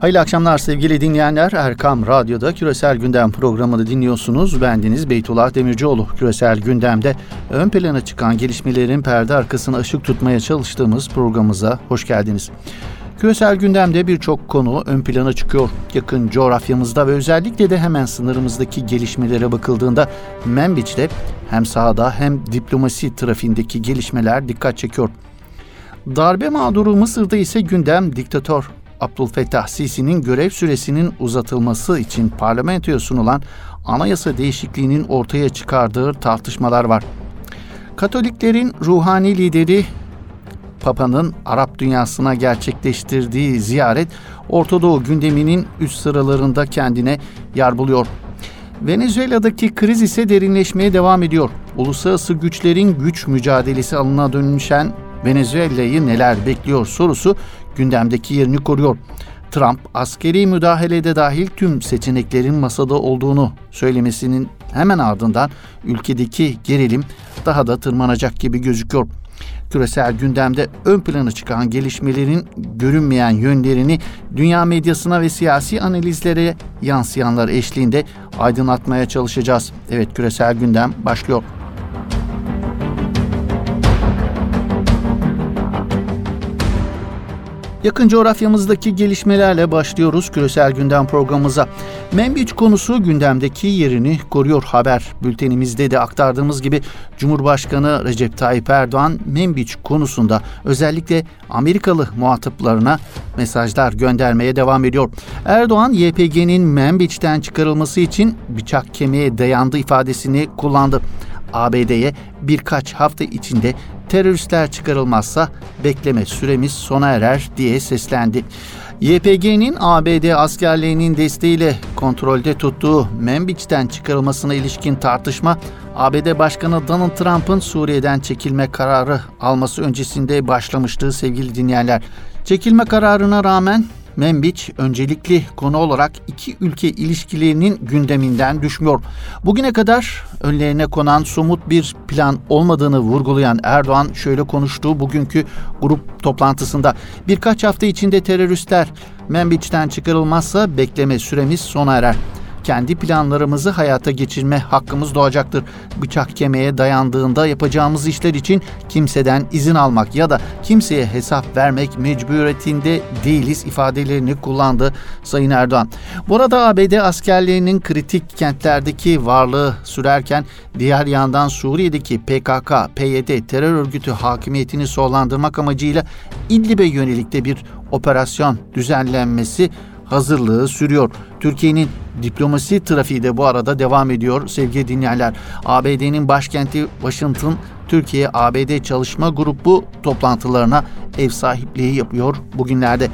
Hayırlı akşamlar sevgili dinleyenler. Erkam Radyo'da Küresel Gündem programını dinliyorsunuz. Bendeniz Beytullah Demircioğlu. Küresel Gündem'de ön plana çıkan gelişmelerin perde arkasına ışık tutmaya çalıştığımız programımıza hoş geldiniz. Küresel gündemde birçok konu ön plana çıkıyor. Yakın coğrafyamızda ve özellikle de hemen sınırımızdaki gelişmelere bakıldığında Membiç'te hem sahada hem diplomasi trafiğindeki gelişmeler dikkat çekiyor. Darbe mağduru Mısır'da ise gündem diktatör Abdülfettah Sisi'nin görev süresinin uzatılması için parlamentoya sunulan anayasa değişikliğinin ortaya çıkardığı tartışmalar var. Katoliklerin ruhani lideri Papa'nın Arap dünyasına gerçekleştirdiği ziyaret Ortadoğu gündeminin üst sıralarında kendine yer buluyor. Venezuela'daki kriz ise derinleşmeye devam ediyor. Uluslararası güçlerin güç mücadelesi alına dönüşen Venezuela'yı neler bekliyor sorusu gündemdeki yerini koruyor. Trump askeri müdahalede dahil tüm seçeneklerin masada olduğunu söylemesinin hemen ardından ülkedeki gerilim daha da tırmanacak gibi gözüküyor. Küresel gündemde ön plana çıkan gelişmelerin görünmeyen yönlerini dünya medyasına ve siyasi analizlere yansıyanlar eşliğinde aydınlatmaya çalışacağız. Evet küresel gündem başlıyor. Yakın coğrafyamızdaki gelişmelerle başlıyoruz küresel gündem programımıza. Membiç konusu gündemdeki yerini koruyor haber. Bültenimizde de aktardığımız gibi Cumhurbaşkanı Recep Tayyip Erdoğan Membiç konusunda özellikle Amerikalı muhataplarına mesajlar göndermeye devam ediyor. Erdoğan YPG'nin Membiç'ten çıkarılması için bıçak kemiğe dayandı ifadesini kullandı. ABD'ye birkaç hafta içinde teröristler çıkarılmazsa bekleme süremiz sona erer diye seslendi. YPG'nin ABD askerliğinin desteğiyle kontrolde tuttuğu Membiç'ten çıkarılmasına ilişkin tartışma ABD Başkanı Donald Trump'ın Suriye'den çekilme kararı alması öncesinde başlamıştı sevgili dinleyenler. Çekilme kararına rağmen Membiç öncelikli konu olarak iki ülke ilişkilerinin gündeminden düşmüyor. Bugüne kadar önlerine konan somut bir plan olmadığını vurgulayan Erdoğan şöyle konuştu bugünkü grup toplantısında. Birkaç hafta içinde teröristler Membiç'ten çıkarılmazsa bekleme süremiz sona erer kendi planlarımızı hayata geçirme hakkımız doğacaktır. Bıçak kemiğe dayandığında yapacağımız işler için kimseden izin almak ya da kimseye hesap vermek mecburiyetinde değiliz ifadelerini kullandı Sayın Erdoğan. Burada ABD askerlerinin kritik kentlerdeki varlığı sürerken diğer yandan Suriye'deki PKK, PYD terör örgütü hakimiyetini sollandırmak amacıyla İdlib'e yönelik de bir operasyon düzenlenmesi hazırlığı sürüyor. Türkiye'nin diplomasi trafiği de bu arada devam ediyor sevgili dinleyenler. ABD'nin başkenti Washington Türkiye-ABD Çalışma Grubu toplantılarına ev sahipliği yapıyor bugünlerde.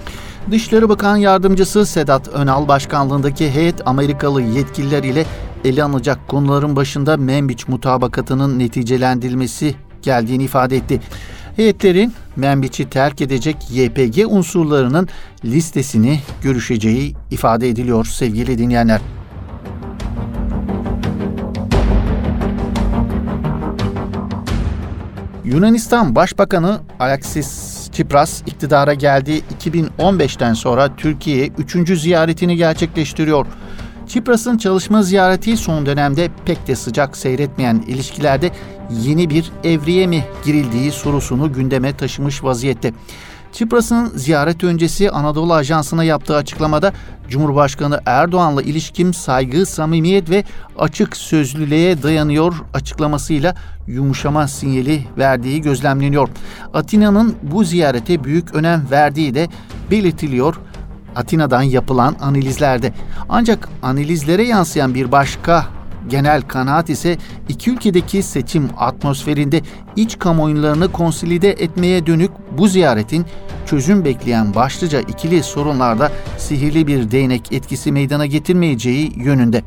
Dışişleri Bakan Yardımcısı Sedat Önal başkanlığındaki heyet Amerikalı yetkililer ile ele alınacak konuların başında Membiç mutabakatının neticelendirilmesi geldiğini ifade etti. Heyetlerin Membiç'i terk edecek YPG unsurlarının listesini görüşeceği ifade ediliyor sevgili dinleyenler. Yunanistan Başbakanı Alexis Tsipras iktidara geldiği 2015'ten sonra Türkiye'ye 3. ziyaretini gerçekleştiriyor. Çipras'ın çalışma ziyareti son dönemde pek de sıcak seyretmeyen ilişkilerde yeni bir evreye mi girildiği sorusunu gündeme taşımış vaziyette. Çipras'ın ziyaret öncesi Anadolu Ajansı'na yaptığı açıklamada Cumhurbaşkanı Erdoğan'la ilişkim saygı, samimiyet ve açık sözlülüğe dayanıyor açıklamasıyla yumuşama sinyali verdiği gözlemleniyor. Atina'nın bu ziyarete büyük önem verdiği de belirtiliyor. Atina'dan yapılan analizlerde. Ancak analizlere yansıyan bir başka genel kanaat ise iki ülkedeki seçim atmosferinde iç kamuoylarını konsolide etmeye dönük bu ziyaretin çözüm bekleyen başlıca ikili sorunlarda sihirli bir değnek etkisi meydana getirmeyeceği yönünde.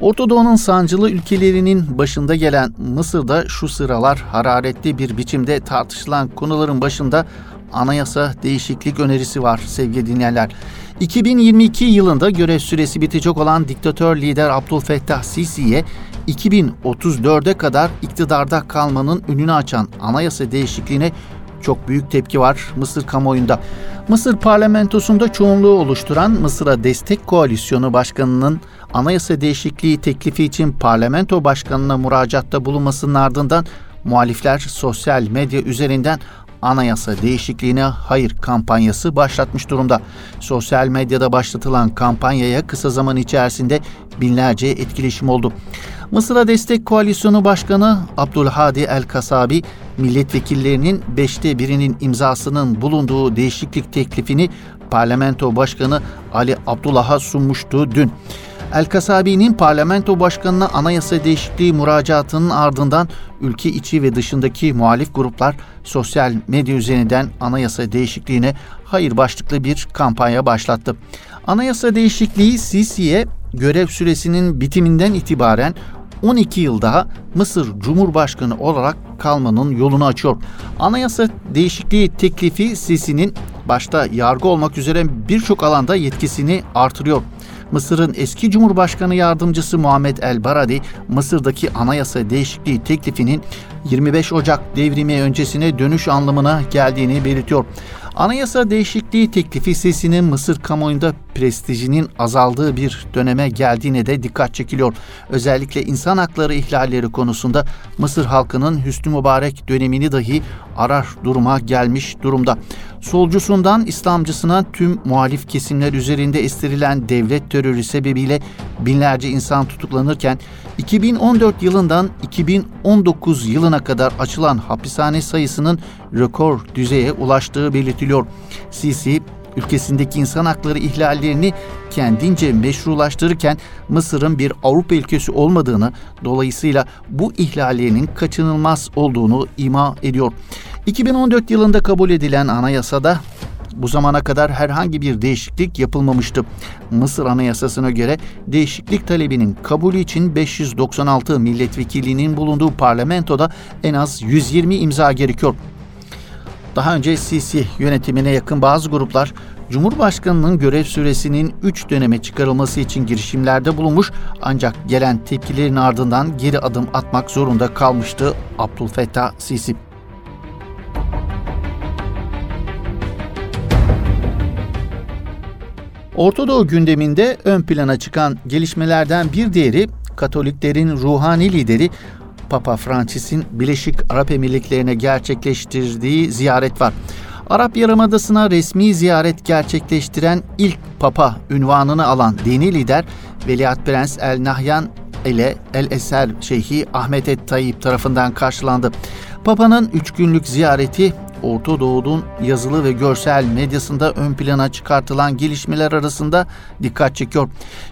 Orta Doğu'nun sancılı ülkelerinin başında gelen Mısır'da şu sıralar hararetli bir biçimde tartışılan konuların başında anayasa değişiklik önerisi var sevgili dinleyenler. 2022 yılında görev süresi bitecek olan diktatör lider Abdülfettah Sisi'ye 2034'e kadar iktidarda kalmanın önünü açan anayasa değişikliğine çok büyük tepki var Mısır kamuoyunda. Mısır parlamentosunda çoğunluğu oluşturan Mısır'a Destek Koalisyonu Başkanı'nın anayasa değişikliği teklifi için parlamento başkanına müracaatta bulunmasının ardından muhalifler sosyal medya üzerinden anayasa değişikliğine hayır kampanyası başlatmış durumda. Sosyal medyada başlatılan kampanyaya kısa zaman içerisinde binlerce etkileşim oldu. Mısır'a Destek Koalisyonu Başkanı Abdülhadi El Kasabi, milletvekillerinin beşte birinin imzasının bulunduğu değişiklik teklifini Parlamento Başkanı Ali Abdullah'a sunmuştu dün. El Kasabi'nin parlamento başkanına anayasa değişikliği müracaatının ardından ülke içi ve dışındaki muhalif gruplar sosyal medya üzerinden anayasa değişikliğine hayır başlıklı bir kampanya başlattı. Anayasa değişikliği Sisi'ye görev süresinin bitiminden itibaren 12 yıl daha Mısır Cumhurbaşkanı olarak kalmanın yolunu açıyor. Anayasa değişikliği teklifi Sisi'nin başta yargı olmak üzere birçok alanda yetkisini artırıyor. Mısır'ın eski Cumhurbaşkanı yardımcısı Muhammed El Baradi, Mısır'daki anayasa değişikliği teklifinin 25 Ocak devrimi öncesine dönüş anlamına geldiğini belirtiyor. Anayasa değişikliği teklifi sesinin Mısır kamuoyunda prestijinin azaldığı bir döneme geldiğine de dikkat çekiliyor. Özellikle insan hakları ihlalleri konusunda Mısır halkının Hüsnü Mübarek dönemini dahi arar duruma gelmiş durumda. Solcusundan İslamcısına tüm muhalif kesimler üzerinde estirilen devlet terörü sebebiyle binlerce insan tutuklanırken 2014 yılından 2019 yılına kadar açılan hapishane sayısının rekor düzeye ulaştığı belirtiliyor. Sisi ülkesindeki insan hakları ihlallerini kendince meşrulaştırırken Mısır'ın bir Avrupa ülkesi olmadığını, dolayısıyla bu ihlallerinin kaçınılmaz olduğunu ima ediyor. 2014 yılında kabul edilen anayasada bu zamana kadar herhangi bir değişiklik yapılmamıştı. Mısır Anayasası'na göre değişiklik talebinin kabulü için 596 milletvekilliğinin bulunduğu parlamentoda en az 120 imza gerekiyor. Daha önce Sisi yönetimine yakın bazı gruplar Cumhurbaşkanının görev süresinin 3 döneme çıkarılması için girişimlerde bulunmuş ancak gelen tepkilerin ardından geri adım atmak zorunda kalmıştı Abdülfettah Sisi. Ortadoğu gündeminde ön plana çıkan gelişmelerden bir diğeri Katoliklerin ruhani lideri Papa Francis'in Birleşik Arap Emirlikleri'ne gerçekleştirdiği ziyaret var. Arap Yarımadası'na resmi ziyaret gerçekleştiren ilk Papa ünvanını alan dini lider Veliaht Prens El Nahyan ile El Eser Şeyhi Ahmet Et Tayyip tarafından karşılandı. Papa'nın üç günlük ziyareti Orta Doğu'nun yazılı ve görsel medyasında ön plana çıkartılan gelişmeler arasında dikkat çekiyor.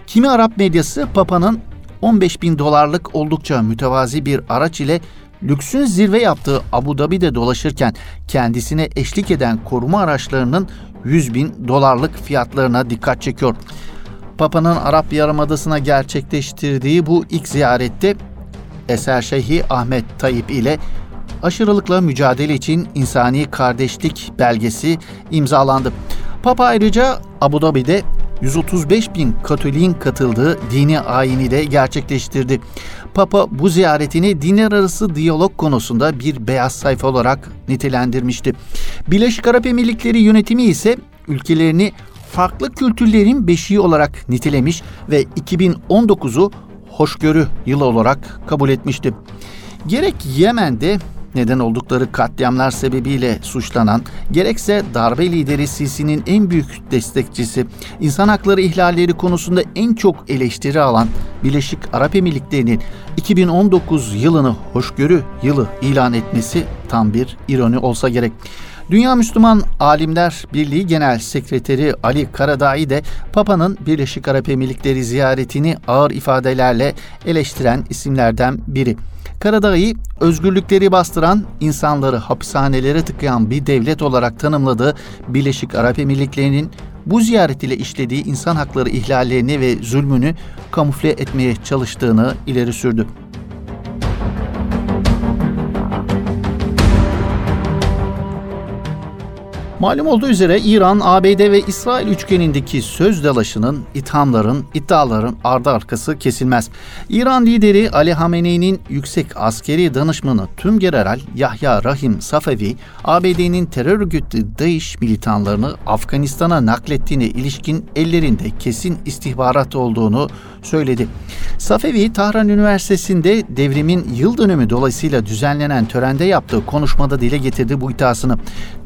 Kimi Arap medyası Papa'nın 15 bin dolarlık oldukça mütevazi bir araç ile lüksün zirve yaptığı Abu Dhabi'de dolaşırken kendisine eşlik eden koruma araçlarının 100 bin dolarlık fiyatlarına dikkat çekiyor. Papa'nın Arap Yarımadası'na gerçekleştirdiği bu ilk ziyarette Eser Şeyhi Ahmet Tayyip ile aşırılıkla mücadele için insani kardeşlik belgesi imzalandı. Papa ayrıca Abu Dhabi'de 135 bin Katoliğin katıldığı dini ayini de gerçekleştirdi. Papa bu ziyaretini dinler arası diyalog konusunda bir beyaz sayfa olarak nitelendirmişti. Birleşik Arap Emirlikleri yönetimi ise ülkelerini farklı kültürlerin beşiği olarak nitelemiş ve 2019'u hoşgörü yılı olarak kabul etmişti. Gerek Yemen'de neden oldukları katliamlar sebebiyle suçlanan, gerekse darbe lideri Sisi'nin en büyük destekçisi, insan hakları ihlalleri konusunda en çok eleştiri alan Birleşik Arap Emirlikleri'nin 2019 yılını hoşgörü yılı ilan etmesi tam bir ironi olsa gerek. Dünya Müslüman Alimler Birliği Genel Sekreteri Ali Karadağ'ı de Papa'nın Birleşik Arap Emirlikleri ziyaretini ağır ifadelerle eleştiren isimlerden biri. Karadağ'ı özgürlükleri bastıran, insanları hapishanelere tıkayan bir devlet olarak tanımladığı Birleşik Arap Emirlikleri'nin bu ziyaret ile işlediği insan hakları ihlallerini ve zulmünü kamufle etmeye çalıştığını ileri sürdü. Malum olduğu üzere İran, ABD ve İsrail üçgenindeki söz dalaşının, ithamların, iddiaların ardı arkası kesilmez. İran lideri Ali Hamenei'nin yüksek askeri danışmanı Tümgeneral Yahya Rahim Safevi, ABD'nin terör örgütü DAEŞ militanlarını Afganistan'a naklettiğine ilişkin ellerinde kesin istihbarat olduğunu söyledi. Safevi, Tahran Üniversitesi'nde devrimin yıl dönümü dolayısıyla düzenlenen törende yaptığı konuşmada dile getirdi bu iddiasını.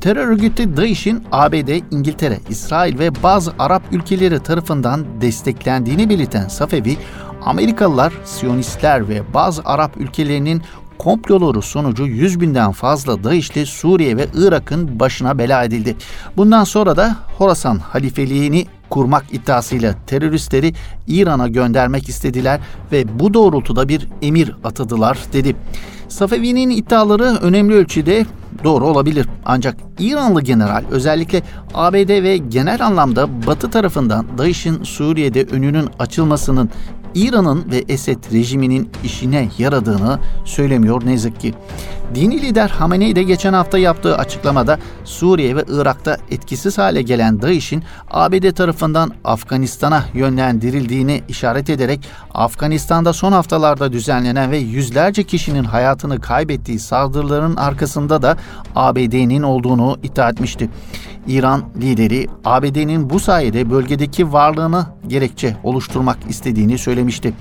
Terör örgütü DAEŞ'in ABD, İngiltere, İsrail ve bazı Arap ülkeleri tarafından desteklendiğini belirten Safevi, Amerikalılar, Siyonistler ve bazı Arap ülkelerinin komploları sonucu 100 binden fazla DAEŞ'li Suriye ve Irak'ın başına bela edildi. Bundan sonra da Horasan halifeliğini kurmak iddiasıyla teröristleri İran'a göndermek istediler ve bu doğrultuda bir emir atadılar dedi. Safevi'nin iddiaları önemli ölçüde doğru olabilir. Ancak İranlı general özellikle ABD ve genel anlamda Batı tarafından DAEŞ'in Suriye'de önünün açılmasının İran'ın ve Esed rejiminin işine yaradığını söylemiyor ne yazık ki. Dini lider Hamenei de geçen hafta yaptığı açıklamada Suriye ve Irak'ta etkisiz hale gelen DAEŞ'in ABD tarafından Afganistan'a yönlendirildiğini işaret ederek Afganistan'da son haftalarda düzenlenen ve yüzlerce kişinin hayatını kaybettiği saldırıların arkasında da ABD'nin olduğunu iddia etmişti. İran lideri ABD'nin bu sayede bölgedeki varlığını gerekçe oluşturmak istediğini söylemişti.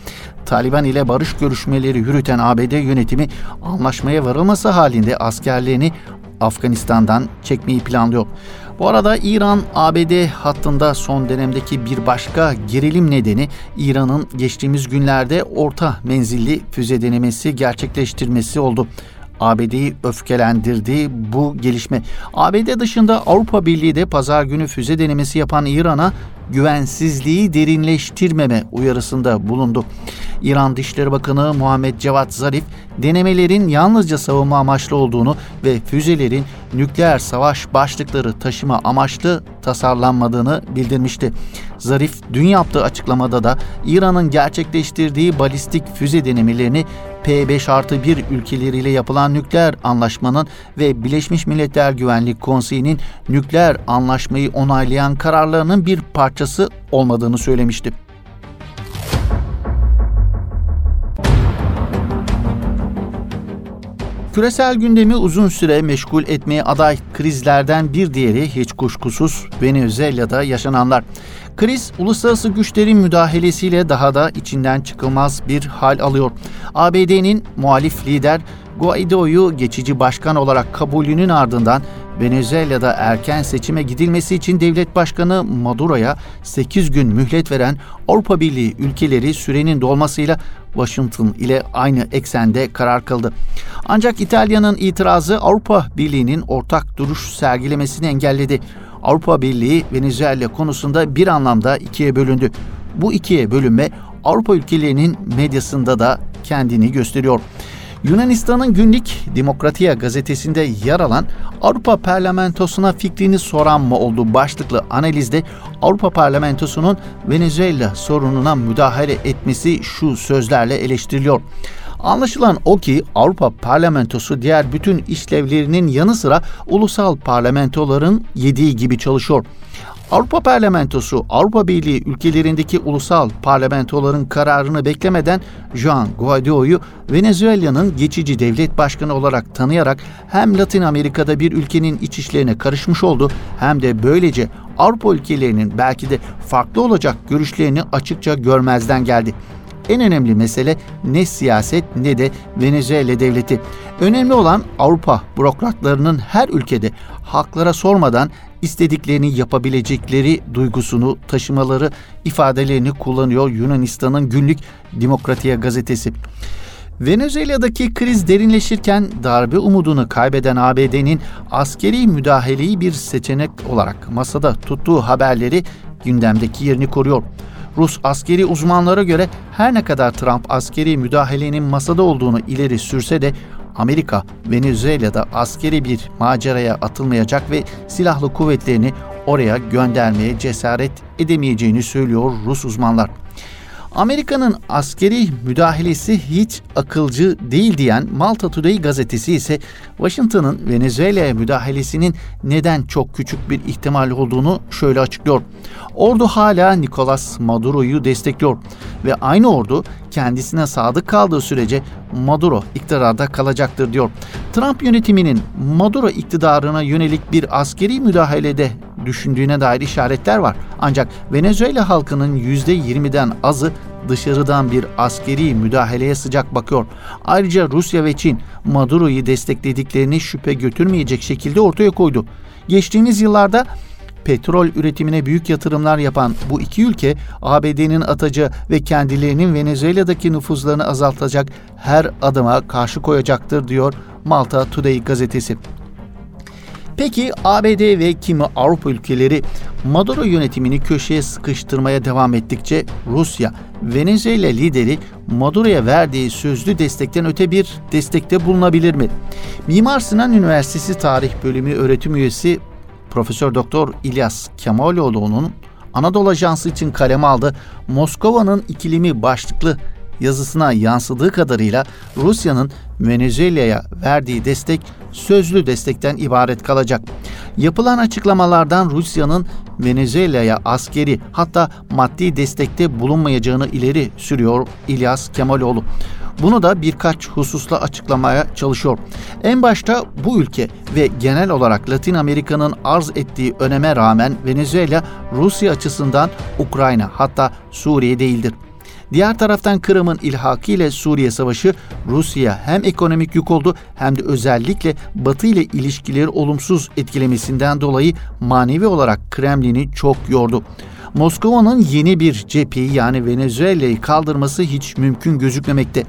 Taliban ile barış görüşmeleri yürüten ABD yönetimi anlaşmaya varılması halinde askerlerini Afganistan'dan çekmeyi planlıyor. Bu arada İran-ABD hattında son dönemdeki bir başka gerilim nedeni İran'ın geçtiğimiz günlerde orta menzilli füze denemesi gerçekleştirmesi oldu. ABD'yi öfkelendirdi bu gelişme. ABD dışında Avrupa Birliği de pazar günü füze denemesi yapan İran'a güvensizliği derinleştirmeme uyarısında bulundu. İran Dışişleri Bakanı Muhammed Cevat Zarif, denemelerin yalnızca savunma amaçlı olduğunu ve füzelerin nükleer savaş başlıkları taşıma amaçlı tasarlanmadığını bildirmişti. Zarif dün yaptığı açıklamada da İran'ın gerçekleştirdiği balistik füze denemelerini P5 artı 1 ülkeleriyle yapılan nükleer anlaşmanın ve Birleşmiş Milletler Güvenlik Konseyi'nin nükleer anlaşmayı onaylayan kararlarının bir parçası olmadığını söylemişti. Küresel gündemi uzun süre meşgul etmeye aday krizlerden bir diğeri hiç kuşkusuz Venezuela'da yaşananlar. Kriz uluslararası güçlerin müdahalesiyle daha da içinden çıkılmaz bir hal alıyor. ABD'nin muhalif lider Guaido'yu geçici başkan olarak kabulünün ardından Venezuela'da erken seçime gidilmesi için devlet başkanı Maduro'ya 8 gün mühlet veren Avrupa Birliği ülkeleri sürenin dolmasıyla Washington ile aynı eksende karar kıldı. Ancak İtalya'nın itirazı Avrupa Birliği'nin ortak duruş sergilemesini engelledi. Avrupa Birliği Venezuela konusunda bir anlamda ikiye bölündü. Bu ikiye bölünme Avrupa ülkelerinin medyasında da kendini gösteriyor. Yunanistan'ın günlük Demokratiya gazetesinde yer alan Avrupa Parlamentosu'na fikrini soran mı olduğu başlıklı analizde Avrupa Parlamentosu'nun Venezuela sorununa müdahale etmesi şu sözlerle eleştiriliyor. Anlaşılan o ki Avrupa Parlamentosu diğer bütün işlevlerinin yanı sıra ulusal parlamentoların yediği gibi çalışıyor. Avrupa Parlamentosu, Avrupa Birliği ülkelerindeki ulusal parlamentoların kararını beklemeden Juan Guaido'yu Venezuela'nın geçici devlet başkanı olarak tanıyarak hem Latin Amerika'da bir ülkenin iç işlerine karışmış oldu hem de böylece Avrupa ülkelerinin belki de farklı olacak görüşlerini açıkça görmezden geldi. En önemli mesele ne siyaset ne de Venezuela devleti. Önemli olan Avrupa bürokratlarının her ülkede halklara sormadan istediklerini yapabilecekleri duygusunu taşımaları ifadelerini kullanıyor Yunanistan'ın günlük Demokratiya gazetesi. Venezuela'daki kriz derinleşirken darbe umudunu kaybeden ABD'nin askeri müdahaleyi bir seçenek olarak masada tuttuğu haberleri gündemdeki yerini koruyor. Rus askeri uzmanlara göre her ne kadar Trump askeri müdahalenin masada olduğunu ileri sürse de Amerika Venezuela'da askeri bir maceraya atılmayacak ve silahlı kuvvetlerini oraya göndermeye cesaret edemeyeceğini söylüyor Rus uzmanlar. Amerika'nın askeri müdahalesi hiç akılcı değil diyen Malta Today gazetesi ise Washington'ın Venezuela'ya müdahalesinin neden çok küçük bir ihtimal olduğunu şöyle açıklıyor. Ordu hala Nicolas Maduro'yu destekliyor ve aynı ordu kendisine sadık kaldığı sürece Maduro iktidarda kalacaktır diyor. Trump yönetiminin Maduro iktidarına yönelik bir askeri müdahalede düşündüğüne dair işaretler var. Ancak Venezuela halkının %20'den azı dışarıdan bir askeri müdahaleye sıcak bakıyor. Ayrıca Rusya ve Çin Maduro'yu desteklediklerini şüphe götürmeyecek şekilde ortaya koydu. Geçtiğimiz yıllarda petrol üretimine büyük yatırımlar yapan bu iki ülke ABD'nin atacağı ve kendilerinin Venezuela'daki nüfuzlarını azaltacak her adıma karşı koyacaktır diyor Malta Today gazetesi. Peki ABD ve kimi Avrupa ülkeleri Maduro yönetimini köşeye sıkıştırmaya devam ettikçe Rusya, Venezuela lideri Maduro'ya verdiği sözlü destekten öte bir destekte bulunabilir mi? Mimar Sinan Üniversitesi Tarih Bölümü öğretim üyesi Profesör Doktor İlyas Kemaloğlu'nun Anadolu Ajansı için kaleme aldı Moskova'nın ikilimi başlıklı yazısına yansıdığı kadarıyla Rusya'nın Venezuela'ya verdiği destek sözlü destekten ibaret kalacak. Yapılan açıklamalardan Rusya'nın Venezuela'ya askeri hatta maddi destekte bulunmayacağını ileri sürüyor İlyas Kemaloğlu. Bunu da birkaç hususla açıklamaya çalışıyor. En başta bu ülke ve genel olarak Latin Amerika'nın arz ettiği öneme rağmen Venezuela Rusya açısından Ukrayna hatta Suriye değildir. Diğer taraftan Kırım'ın ilhaki ile Suriye Savaşı Rusya hem ekonomik yük oldu hem de özellikle Batı ile ilişkileri olumsuz etkilemesinden dolayı manevi olarak Kremlin'i çok yordu. Moskova'nın yeni bir cepheyi yani Venezuela'yı kaldırması hiç mümkün gözükmemekte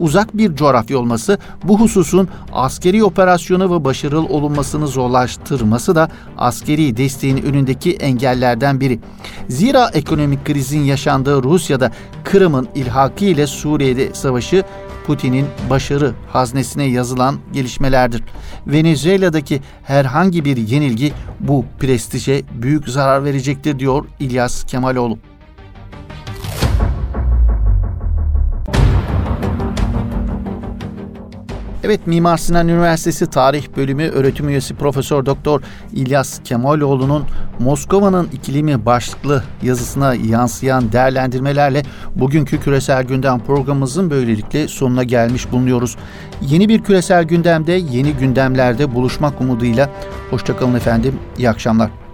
uzak bir coğrafya olması bu hususun askeri operasyonu ve başarılı olunmasını zorlaştırması da askeri desteğin önündeki engellerden biri. Zira ekonomik krizin yaşandığı Rusya'da Kırım'ın ilhaki ile Suriye'de savaşı Putin'in başarı haznesine yazılan gelişmelerdir. Venezuela'daki herhangi bir yenilgi bu prestije büyük zarar verecektir diyor İlyas Kemaloğlu. Evet Mimar Sinan Üniversitesi Tarih Bölümü öğretim üyesi Profesör Doktor İlyas Kemaloğlu'nun Moskova'nın ikilimi başlıklı yazısına yansıyan değerlendirmelerle bugünkü küresel gündem programımızın böylelikle sonuna gelmiş bulunuyoruz. Yeni bir küresel gündemde, yeni gündemlerde buluşmak umuduyla hoşçakalın efendim. İyi akşamlar.